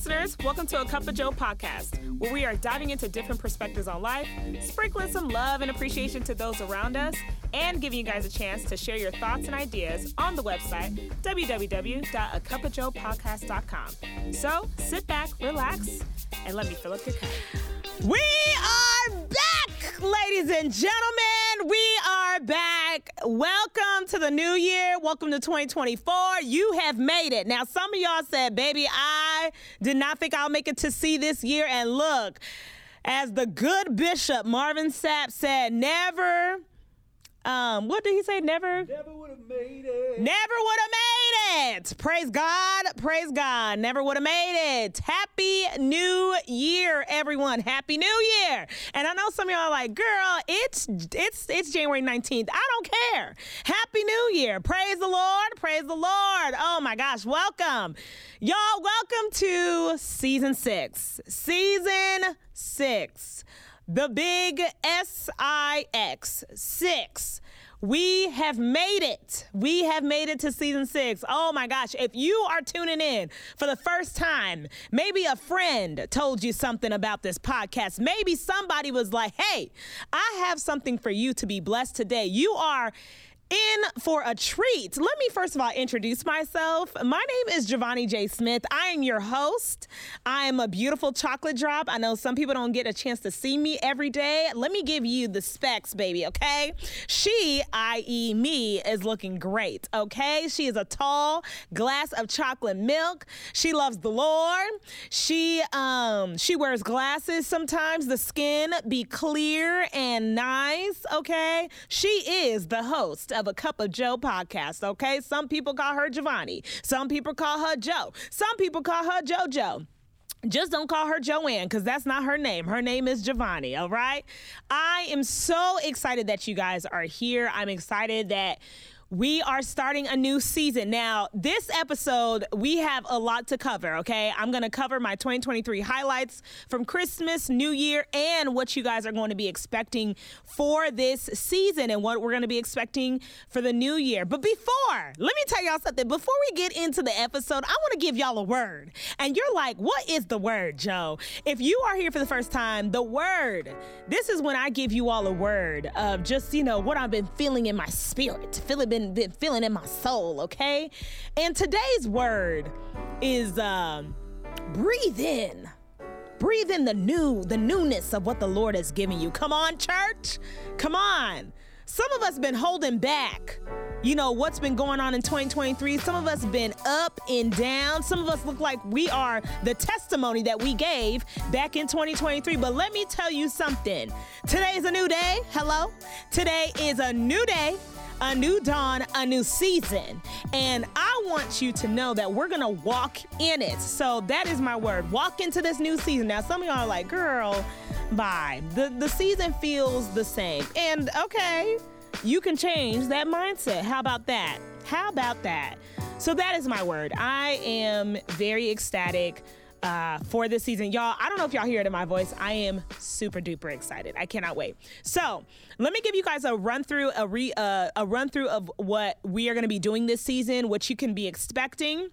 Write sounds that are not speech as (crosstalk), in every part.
listeners. Welcome to a Cup of Jo podcast, where we are diving into different perspectives on life, sprinkling some love and appreciation to those around us, and giving you guys a chance to share your thoughts and ideas on the website www.acupofjopodcast.com. So sit back, relax, and let me fill up your cup. We are back, ladies and gentlemen. We are back. Welcome to the new year. Welcome to 2024. You have made it. Now, some of y'all said, baby, I did not think I'll make it to see this year. And look, as the good bishop Marvin Sapp said, never um, what did he say? Never, never would have made it. Never would have made it. Praise God. Praise God. Never would have made it. Happy New Year, everyone. Happy New Year. And I know some of y'all are like, girl, it's it's it's January 19th. I don't care. Happy New Year. Praise the Lord. Praise the Lord. Oh my gosh. Welcome. Y'all, welcome to season six. Season six the big SIX, six. We have made it. We have made it to season six. Oh my gosh. If you are tuning in for the first time, maybe a friend told you something about this podcast. Maybe somebody was like, hey, I have something for you to be blessed today. You are in for a treat. Let me first of all introduce myself. My name is Jovanie J. Smith. I am your host. I am a beautiful chocolate drop. I know some people don't get a chance to see me every day. Let me give you the specs, baby, okay? She, i.e., me, is looking great, okay? She is a tall glass of chocolate milk. She loves the Lord. She um she wears glasses sometimes. The skin be clear and nice, okay? She is the host of a Cup of Jo podcast, okay? Some people call her Jovanie. Some people call her Jo. Some people call her JoJo. Just don't call her Joanne because that's not her name. Her name is Jovanie, all right? I am so excited that you guys are here. I'm excited that we are starting a new season. Now, this episode, we have a lot to cover, okay? I'm going to cover my 2023 highlights from Christmas, New Year, and what you guys are going to be expecting for this season and what we're going to be expecting for the new year. But before, let me tell y'all something. Before we get into the episode, I want to give y'all a word. And you're like, what is the word, Jo? If you are here for the first time, the word, this is when I give you all a word of just, you know, what I've been feeling in my spirit, feeling been, been feeling in my soul, okay? And today's word is um, breathe in. Breathe in the new, the newness of what the Lord has given you. Come on, church. Come on. Some of us been holding back. You know what's been going on in 2023. Some of us been up and down. Some of us look like we are the testimony that we gave back in 2023. But let me tell you something. Today is a new day. Hello. Today is a new day a new dawn, a new season. And I want you to know that we're going to walk in it. So that is my word. Walk into this new season. Now, some of y'all are like, girl, bye. The, the season feels the same. And okay, you can change that mindset. How about that? How about that? So that is my word. I am very ecstatic uh, for this season. Y'all, I don't know if y'all hear it in my voice. I am super duper excited. I cannot wait. So let me give you guys a run through, a, re, uh, a run through of what we are going to be doing this season, what you can be expecting.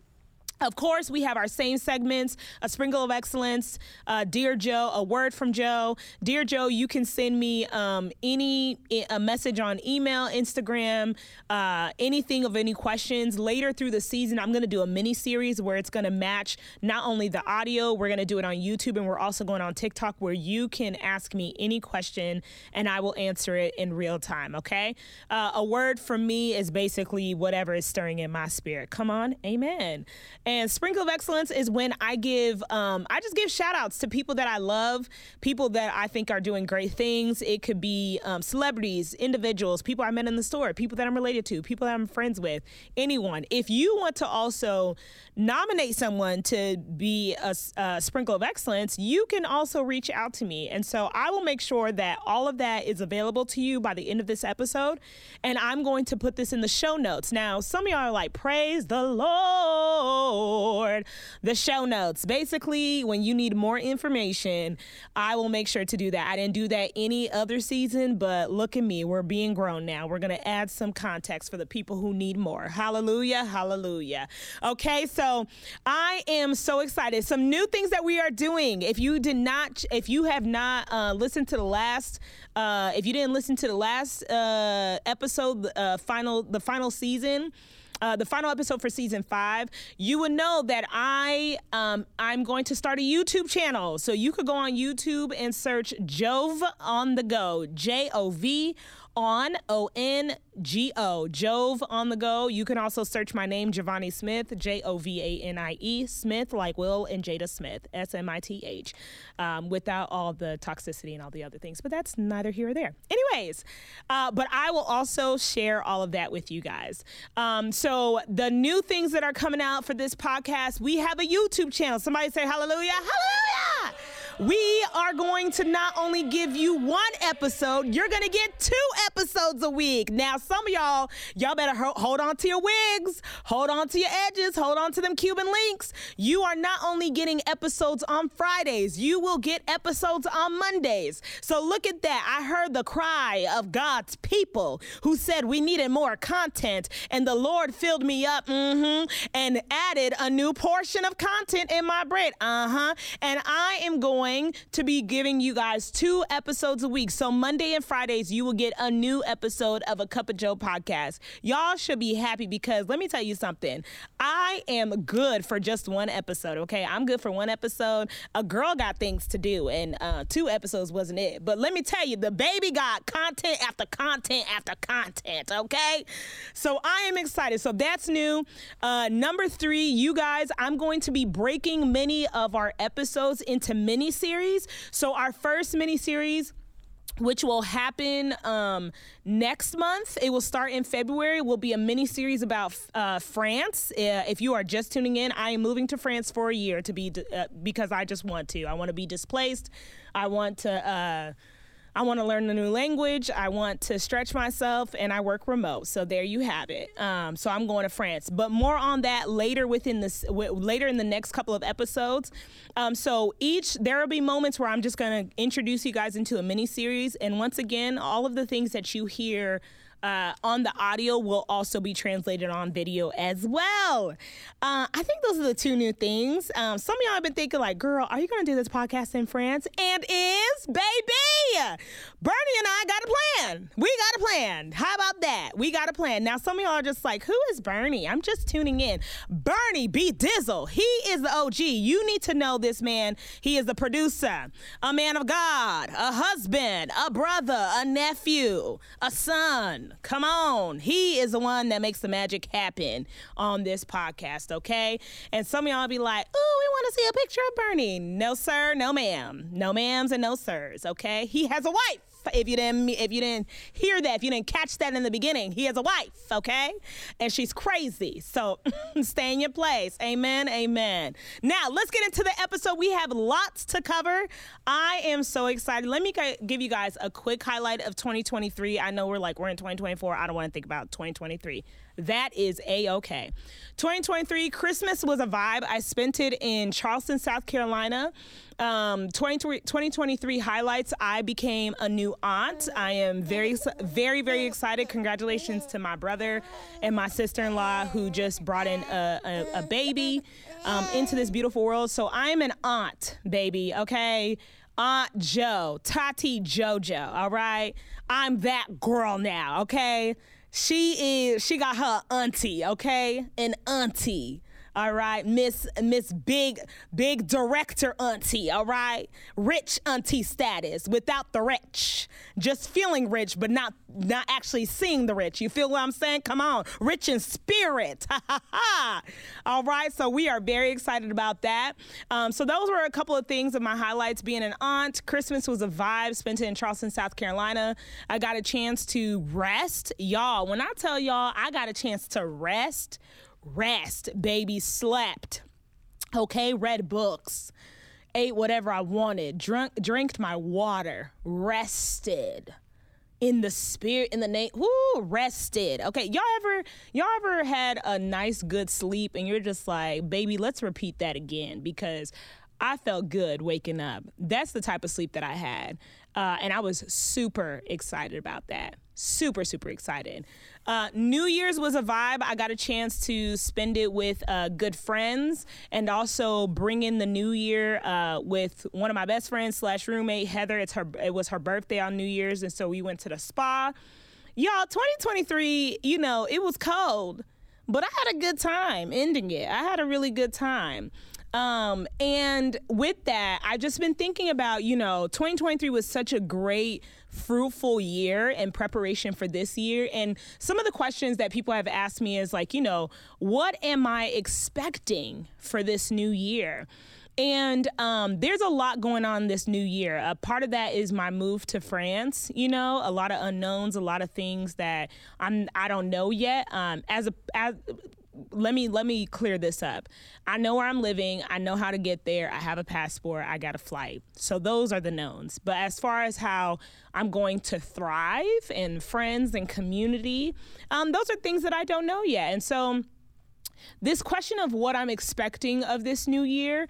Of course, we have our same segments a sprinkle of excellence, uh, Dear Jo, a word from Jo. Dear Jo, you can send me um, any a message on email, Instagram, uh, anything of any questions. Later through the season, I'm going to do a mini series where it's going to match not only the audio, we're going to do it on YouTube, and we're also going on TikTok where you can ask me any question and I will answer it in real time, okay? Uh, a word from me is basically whatever is stirring in my spirit. Come on, amen. And Sprinkle of Excellence is when I give, um, I just give shout outs to people that I love, people that I think are doing great things. It could be um, celebrities, individuals, people I met in the store, people that I'm related to, people that I'm friends with, anyone. If you want to also nominate someone to be a, a Sprinkle of Excellence, you can also reach out to me. And so I will make sure that all of that is available to you by the end of this episode. And I'm going to put this in the show notes. Now, some of y'all are like, praise the Lord Lord. The show notes. Basically, when you need more information, I will make sure to do that. I didn't do that any other season, but look at me. We're being grown now. We're going to add some context for the people who need more. Hallelujah. Hallelujah. Okay, so I am so excited. Some new things that we are doing. If you did not, if you have not uh, listened to the last, uh, if you didn't listen to the last uh, episode, uh, final, the final season, uh, the final episode for season five, you would know that I um, I'm going to start a YouTube channel. So you could go on YouTube and search Jove on the Go, J O V on O N G O, Jove on the go. You can also search my name, Jovanie Smith, J O V A N I E, Smith, like Will and Jada Smith, S M I T H, um, without all the toxicity and all the other things. But that's neither here or there. Anyways, uh, but I will also share all of that with you guys. Um, so the new things that are coming out for this podcast, we have a YouTube channel. Somebody say hallelujah, hallelujah we are going to not only give you one episode, you're going to get two episodes a week. Now, some of y'all, y'all better hold on to your wigs, hold on to your edges, hold on to them Cuban links. You are not only getting episodes on Fridays, you will get episodes on Mondays. So look at that. I heard the cry of God's people who said we needed more content, and the Lord filled me up mm-hmm, and added a new portion of content in my brain. Uh huh. And I am going going to be giving you guys two episodes a week. So Monday and Fridays, you will get a new episode of a Cup of Jo podcast. Y'all should be happy because let me tell you something. I am good for just one episode, okay? I'm good for one episode. A girl got things to do, and uh, two episodes wasn't it. But let me tell you, the baby got content after content after content, okay? So I am excited. So that's new. Uh, number three, you guys, I'm going to be breaking many of our episodes into mini series. So our first mini series which will happen um, next month. It will start in February. Will be a mini series about uh, France. Uh, if you are just tuning in, I am moving to France for a year to be uh, because I just want to. I want to be displaced. I want to uh, I want to learn a new language. I want to stretch myself, and I work remote. So there you have it. Um, so I'm going to France, but more on that later within this w- later in the next couple of episodes. Um, so each there will be moments where I'm just going to introduce you guys into a mini series, and once again, all of the things that you hear uh, on the audio will also be translated on video as well. Uh, I think those are the two new things. Um, some of y'all have been thinking, like, girl, are you going to do this podcast in France? And is, baby, Bernie and I got a plan. We got a plan. How about that? We got a plan. Now, some of y'all are just like, who is Bernie? I'm just tuning in. Bernie B. Dizzle, he is the OG. You need to know this man. He is a producer, a man of God, a husband, a brother, a nephew, a son Come on. He is the one that makes the magic happen on this podcast, okay? And some of y'all be like, oh, we want to see a picture of Bernie. No, sir. No, ma'am. No, ma'ams and no, sirs, okay? He has a wife if you didn't if you didn't hear that, if you didn't catch that in the beginning, he has a wife, okay? And she's crazy. So (laughs) stay in your place. Amen. Amen. Now, let's get into the episode. We have lots to cover. I am so excited. Let me give you guys a quick highlight of 2023. I know we're like we're in 2024. I don't want to think about 2023 that is a okay. 2023 Christmas was a vibe. I spent it in Charleston, South Carolina. Um, 2023 highlights. I became a new aunt. I am very, very, very excited. Congratulations to my brother and my sister in law who just brought in a, a, a baby um, into this beautiful world. So I am an aunt, baby, okay? Aunt Jo, Tati JoJo, all right? I'm that girl now, okay? She is she got her auntie, okay? An auntie. All right, Miss Miss Big Big Director Auntie. All right, rich Auntie status without the rich, just feeling rich but not not actually seeing the rich. You feel what I'm saying? Come on, rich in spirit. (laughs) All right, so we are very excited about that. Um, so those were a couple of things of my highlights. Being an aunt, Christmas was a vibe. Spent it in Charleston, South Carolina. I got a chance to rest, y'all. When I tell y'all, I got a chance to rest rest, baby, slept. Okay, read books, ate whatever I wanted, drunk, drank my water, rested. in the spirit, in the name, whoo, rested. Okay, y'all ever y'all ever had a nice good sleep and you're just like, baby, let's repeat that again because I felt good waking up. That's the type of sleep that I had. Uh, and I was super excited about that. Super, super excited. Uh, New Year's was a vibe. I got a chance to spend it with uh, good friends and also bring in the new year uh, with one of my best friends slash roommate Heather. It's her. It was her birthday on New Year's, and so we went to the spa. Y'all, 2023. You know, it was cold, but I had a good time ending it. I had a really good time. Um, and with that, I've just been thinking about, you know, 2023 was such a great, fruitful year in preparation for this year. And some of the questions that people have asked me is like, you know, what am I expecting for this new year? And um, there's a lot going on this new year. A part of that is my move to France. You know, a lot of unknowns, a lot of things that I'm I don't know yet. Um, as a as let me let me clear this up. I know where I'm living. I know how to get there. I have a passport. I got a flight. So those are the knowns. But as far as how I'm going to thrive in friends and community, um, those are things that I don't know yet. And so this question of what I'm expecting of this new year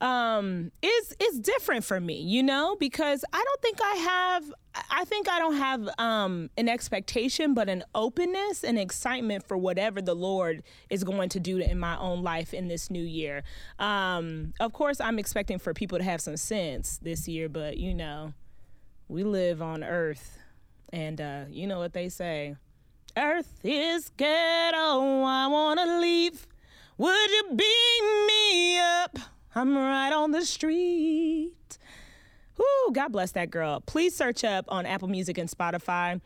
um, is is different for me, you know, because I don't think I have. I think I don't have um, an expectation, but an openness and excitement for whatever the Lord is going to do in my own life in this new year. Um, of course, I'm expecting for people to have some sense this year, but you know, we live on Earth, and uh, you know what they say: Earth is ghetto. I wanna leave. Would you beam me up? I'm right on the street. Whoo, God bless that girl. Please search up on Apple Music and Spotify.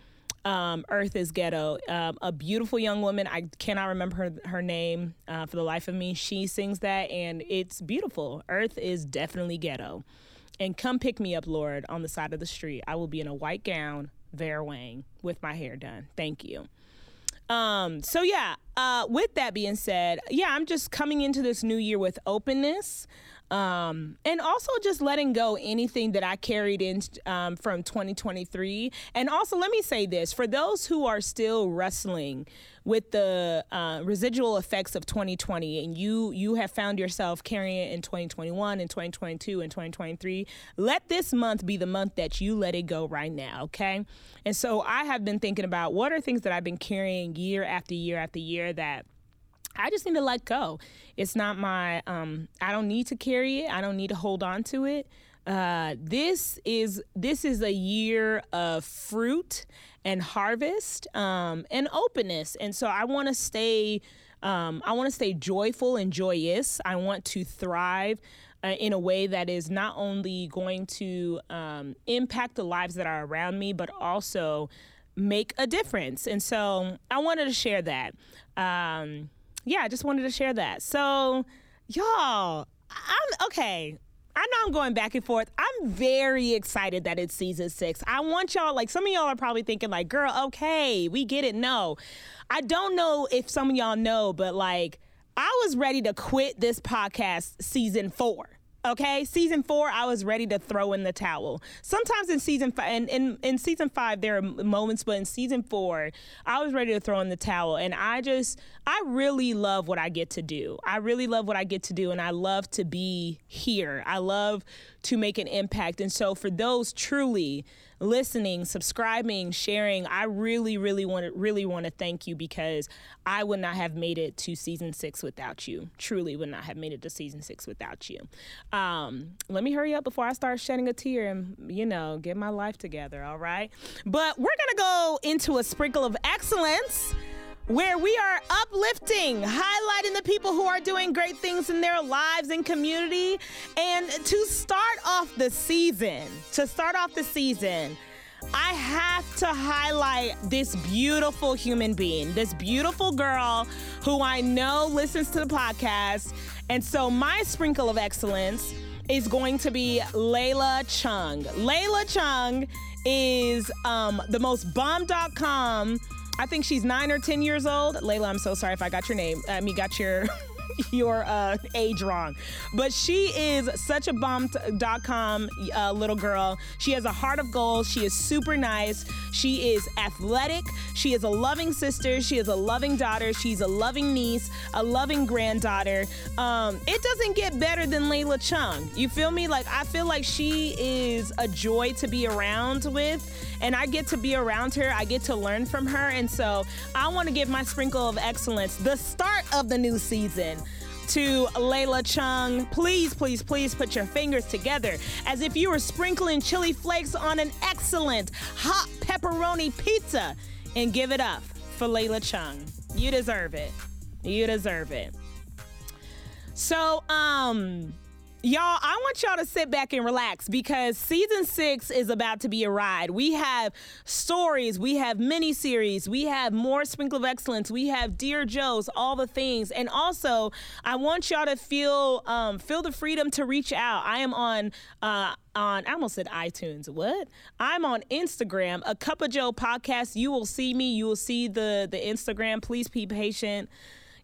Um, Earth is Ghetto. Um, a beautiful young woman. I cannot remember her, her name uh, for the life of me. She sings that, and it's beautiful. Earth is definitely ghetto. And come pick me up, Lord, on the side of the street. I will be in a white gown, Vera Wang, with my hair done. Thank you. Um, so yeah, uh, with that being said, yeah, I'm just coming into this new year with openness. Um, and also just letting go anything that I carried in um, from 2023. And also, let me say this for those who are still wrestling with the uh, residual effects of 2020 and you you have found yourself carrying it in 2021 and 2022 and 2023 let this month be the month that you let it go right now okay and so i have been thinking about what are things that i've been carrying year after year after year that I just need to let go. It's not my, um, I don't need to carry it. I don't need to hold on to it. Uh, this is this is a year of fruit and harvest um, and openness, and so I want to stay. Um, I want to stay joyful and joyous. I want to thrive uh, in a way that is not only going to um, impact the lives that are around me, but also make a difference. And so I wanted to share that. Um, yeah, I just wanted to share that. So, y'all, I'm okay. I know I'm going back and forth. I'm very excited that it's season six. I want y'all, like, some of y'all are probably thinking, like, girl, okay, we get it. No, I don't know if some of y'all know, but like, I was ready to quit this podcast season four. Okay, season four, I was ready to throw in the towel. Sometimes in season five, in, in, in season five, there are moments, but in season four, I was ready to throw in the towel. And I just, I really love what I get to do. I really love what I get to do, and I love to be here. I love to make an impact. And so, for those truly listening, subscribing, sharing. I really, really want to really want to thank you because I would not have made it to season six without you. Truly would not have made it to season six without you. Um, let me hurry up before I start shedding a tear and you know get my life together. All right, but we're gonna go into a sprinkle of excellence where we are uplifting, highlighting the people who are doing great things in their lives and community. And to start off the season, to start off the season, I have to highlight this beautiful human being, this beautiful girl who I know listens to the podcast. And so my sprinkle of excellence is going to be Layla Chung. Layla Chung is um, the most bomb.com I think she's nine or 10 years old. Layla, I'm so sorry if I got your name. Uh, I mean, got your (laughs) your uh, age wrong. But she is such a bomb.com uh, little girl. She has a heart of gold. She is super nice. She is athletic. She is a loving sister. She is a loving daughter. She's a loving niece, a loving granddaughter. Um, it doesn't get better than Layla Chung. You feel me? Like, I feel like she is a joy to be around with, and I get to be around her. I get to learn from her. And so I want to give my sprinkle of excellence the start of the new season to Layla Chung. Please, please, please put your fingers together as if you were sprinkling chili flakes on an excellent hot pepperoni pizza and give it up for Layla Chung. You deserve it. You deserve it. So, um, Y'all, I want y'all to sit back and relax because season six is about to be a ride. We have stories, we have mini series, we have more Sprinkle of Excellence, we have Dear Jo's, all the things, and also I want y'all to feel um, feel the freedom to reach out. I am on. Uh, on I almost said iTunes. What? I'm on Instagram, a Cup of Jo podcast. You will see me. You will see the the Instagram. Please be patient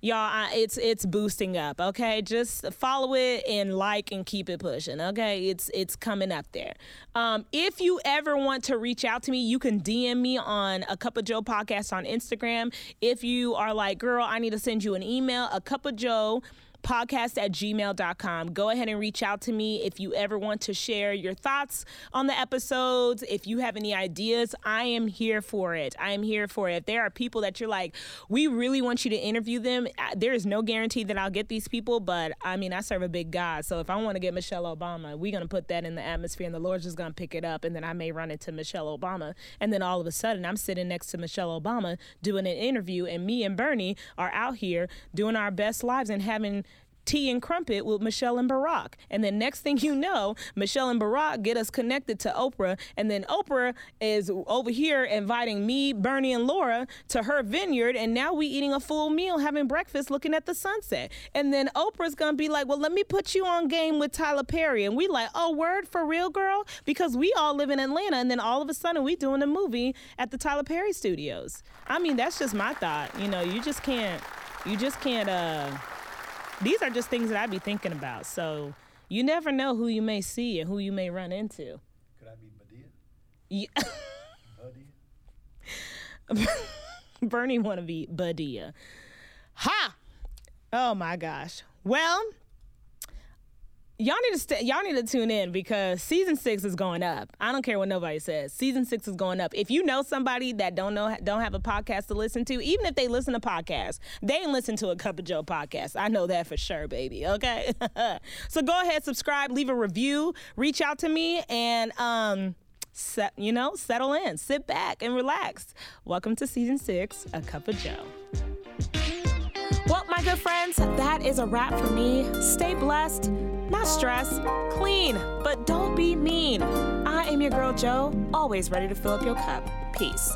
y'all it's it's boosting up okay? Just follow it and like and keep it pushing okay? It's it's coming up there. Um, if you ever want to reach out to me you can dm me on a cup of jo podcast on instagram. If you are like girl i need to send you an email a cup of jo podcast at gmail.com. Go ahead and reach out to me if you ever want to share your thoughts on the episodes. If you have any ideas, I am here for it. I am here for it. If there are people that you're like, we really want you to interview them, there is no guarantee that I'll get these people, but I mean, I serve a big God. So if I want to get Michelle Obama, we're going to put that in the atmosphere and the Lord's just going to pick it up. And then I may run into Michelle Obama. And then all of a sudden, I'm sitting next to Michelle Obama doing an interview, and me and Bernie are out here doing our best lives and having tea and crumpet with Michelle and Barack. And then next thing you know, Michelle and Barack get us connected to Oprah. And then Oprah is over here inviting me, Bernie, and Laura to her vineyard. And now we eating a full meal, having breakfast, looking at the sunset. And then Oprah's gonna be like, well, let me put you on game with Tyler Perry. And we like, oh, word for real, girl? Because we all live in Atlanta. And then all of a sudden we doing a movie at the Tyler Perry studios. I mean, that's just my thought. You know, you just can't, you just can't, uh, these are just things that I'd be thinking about. So you never know who you may see and who you may run into. Could I be Badia? Yeah. (laughs) Badia? (laughs) Bernie want to be Badia. Ha! Oh my gosh. Well, y'all need to st- y'all need to tune in because season six is going up. I don't care what nobody says. Season six is going up. If you know somebody that don't know don't have a podcast to listen to, even if they listen to podcasts, they ain't listen to a Cup of Jo podcast. I know that for sure, baby. Okay, (laughs) so go ahead, subscribe, leave a review, reach out to me, and um. Set, you know, settle in, sit back, and relax. Welcome to season six, A Cup of Jo. Well, my good friends, that is a wrap for me. Stay blessed, not stress, clean, but don't be mean. I am your girl, Jo, always ready to fill up your cup. Peace.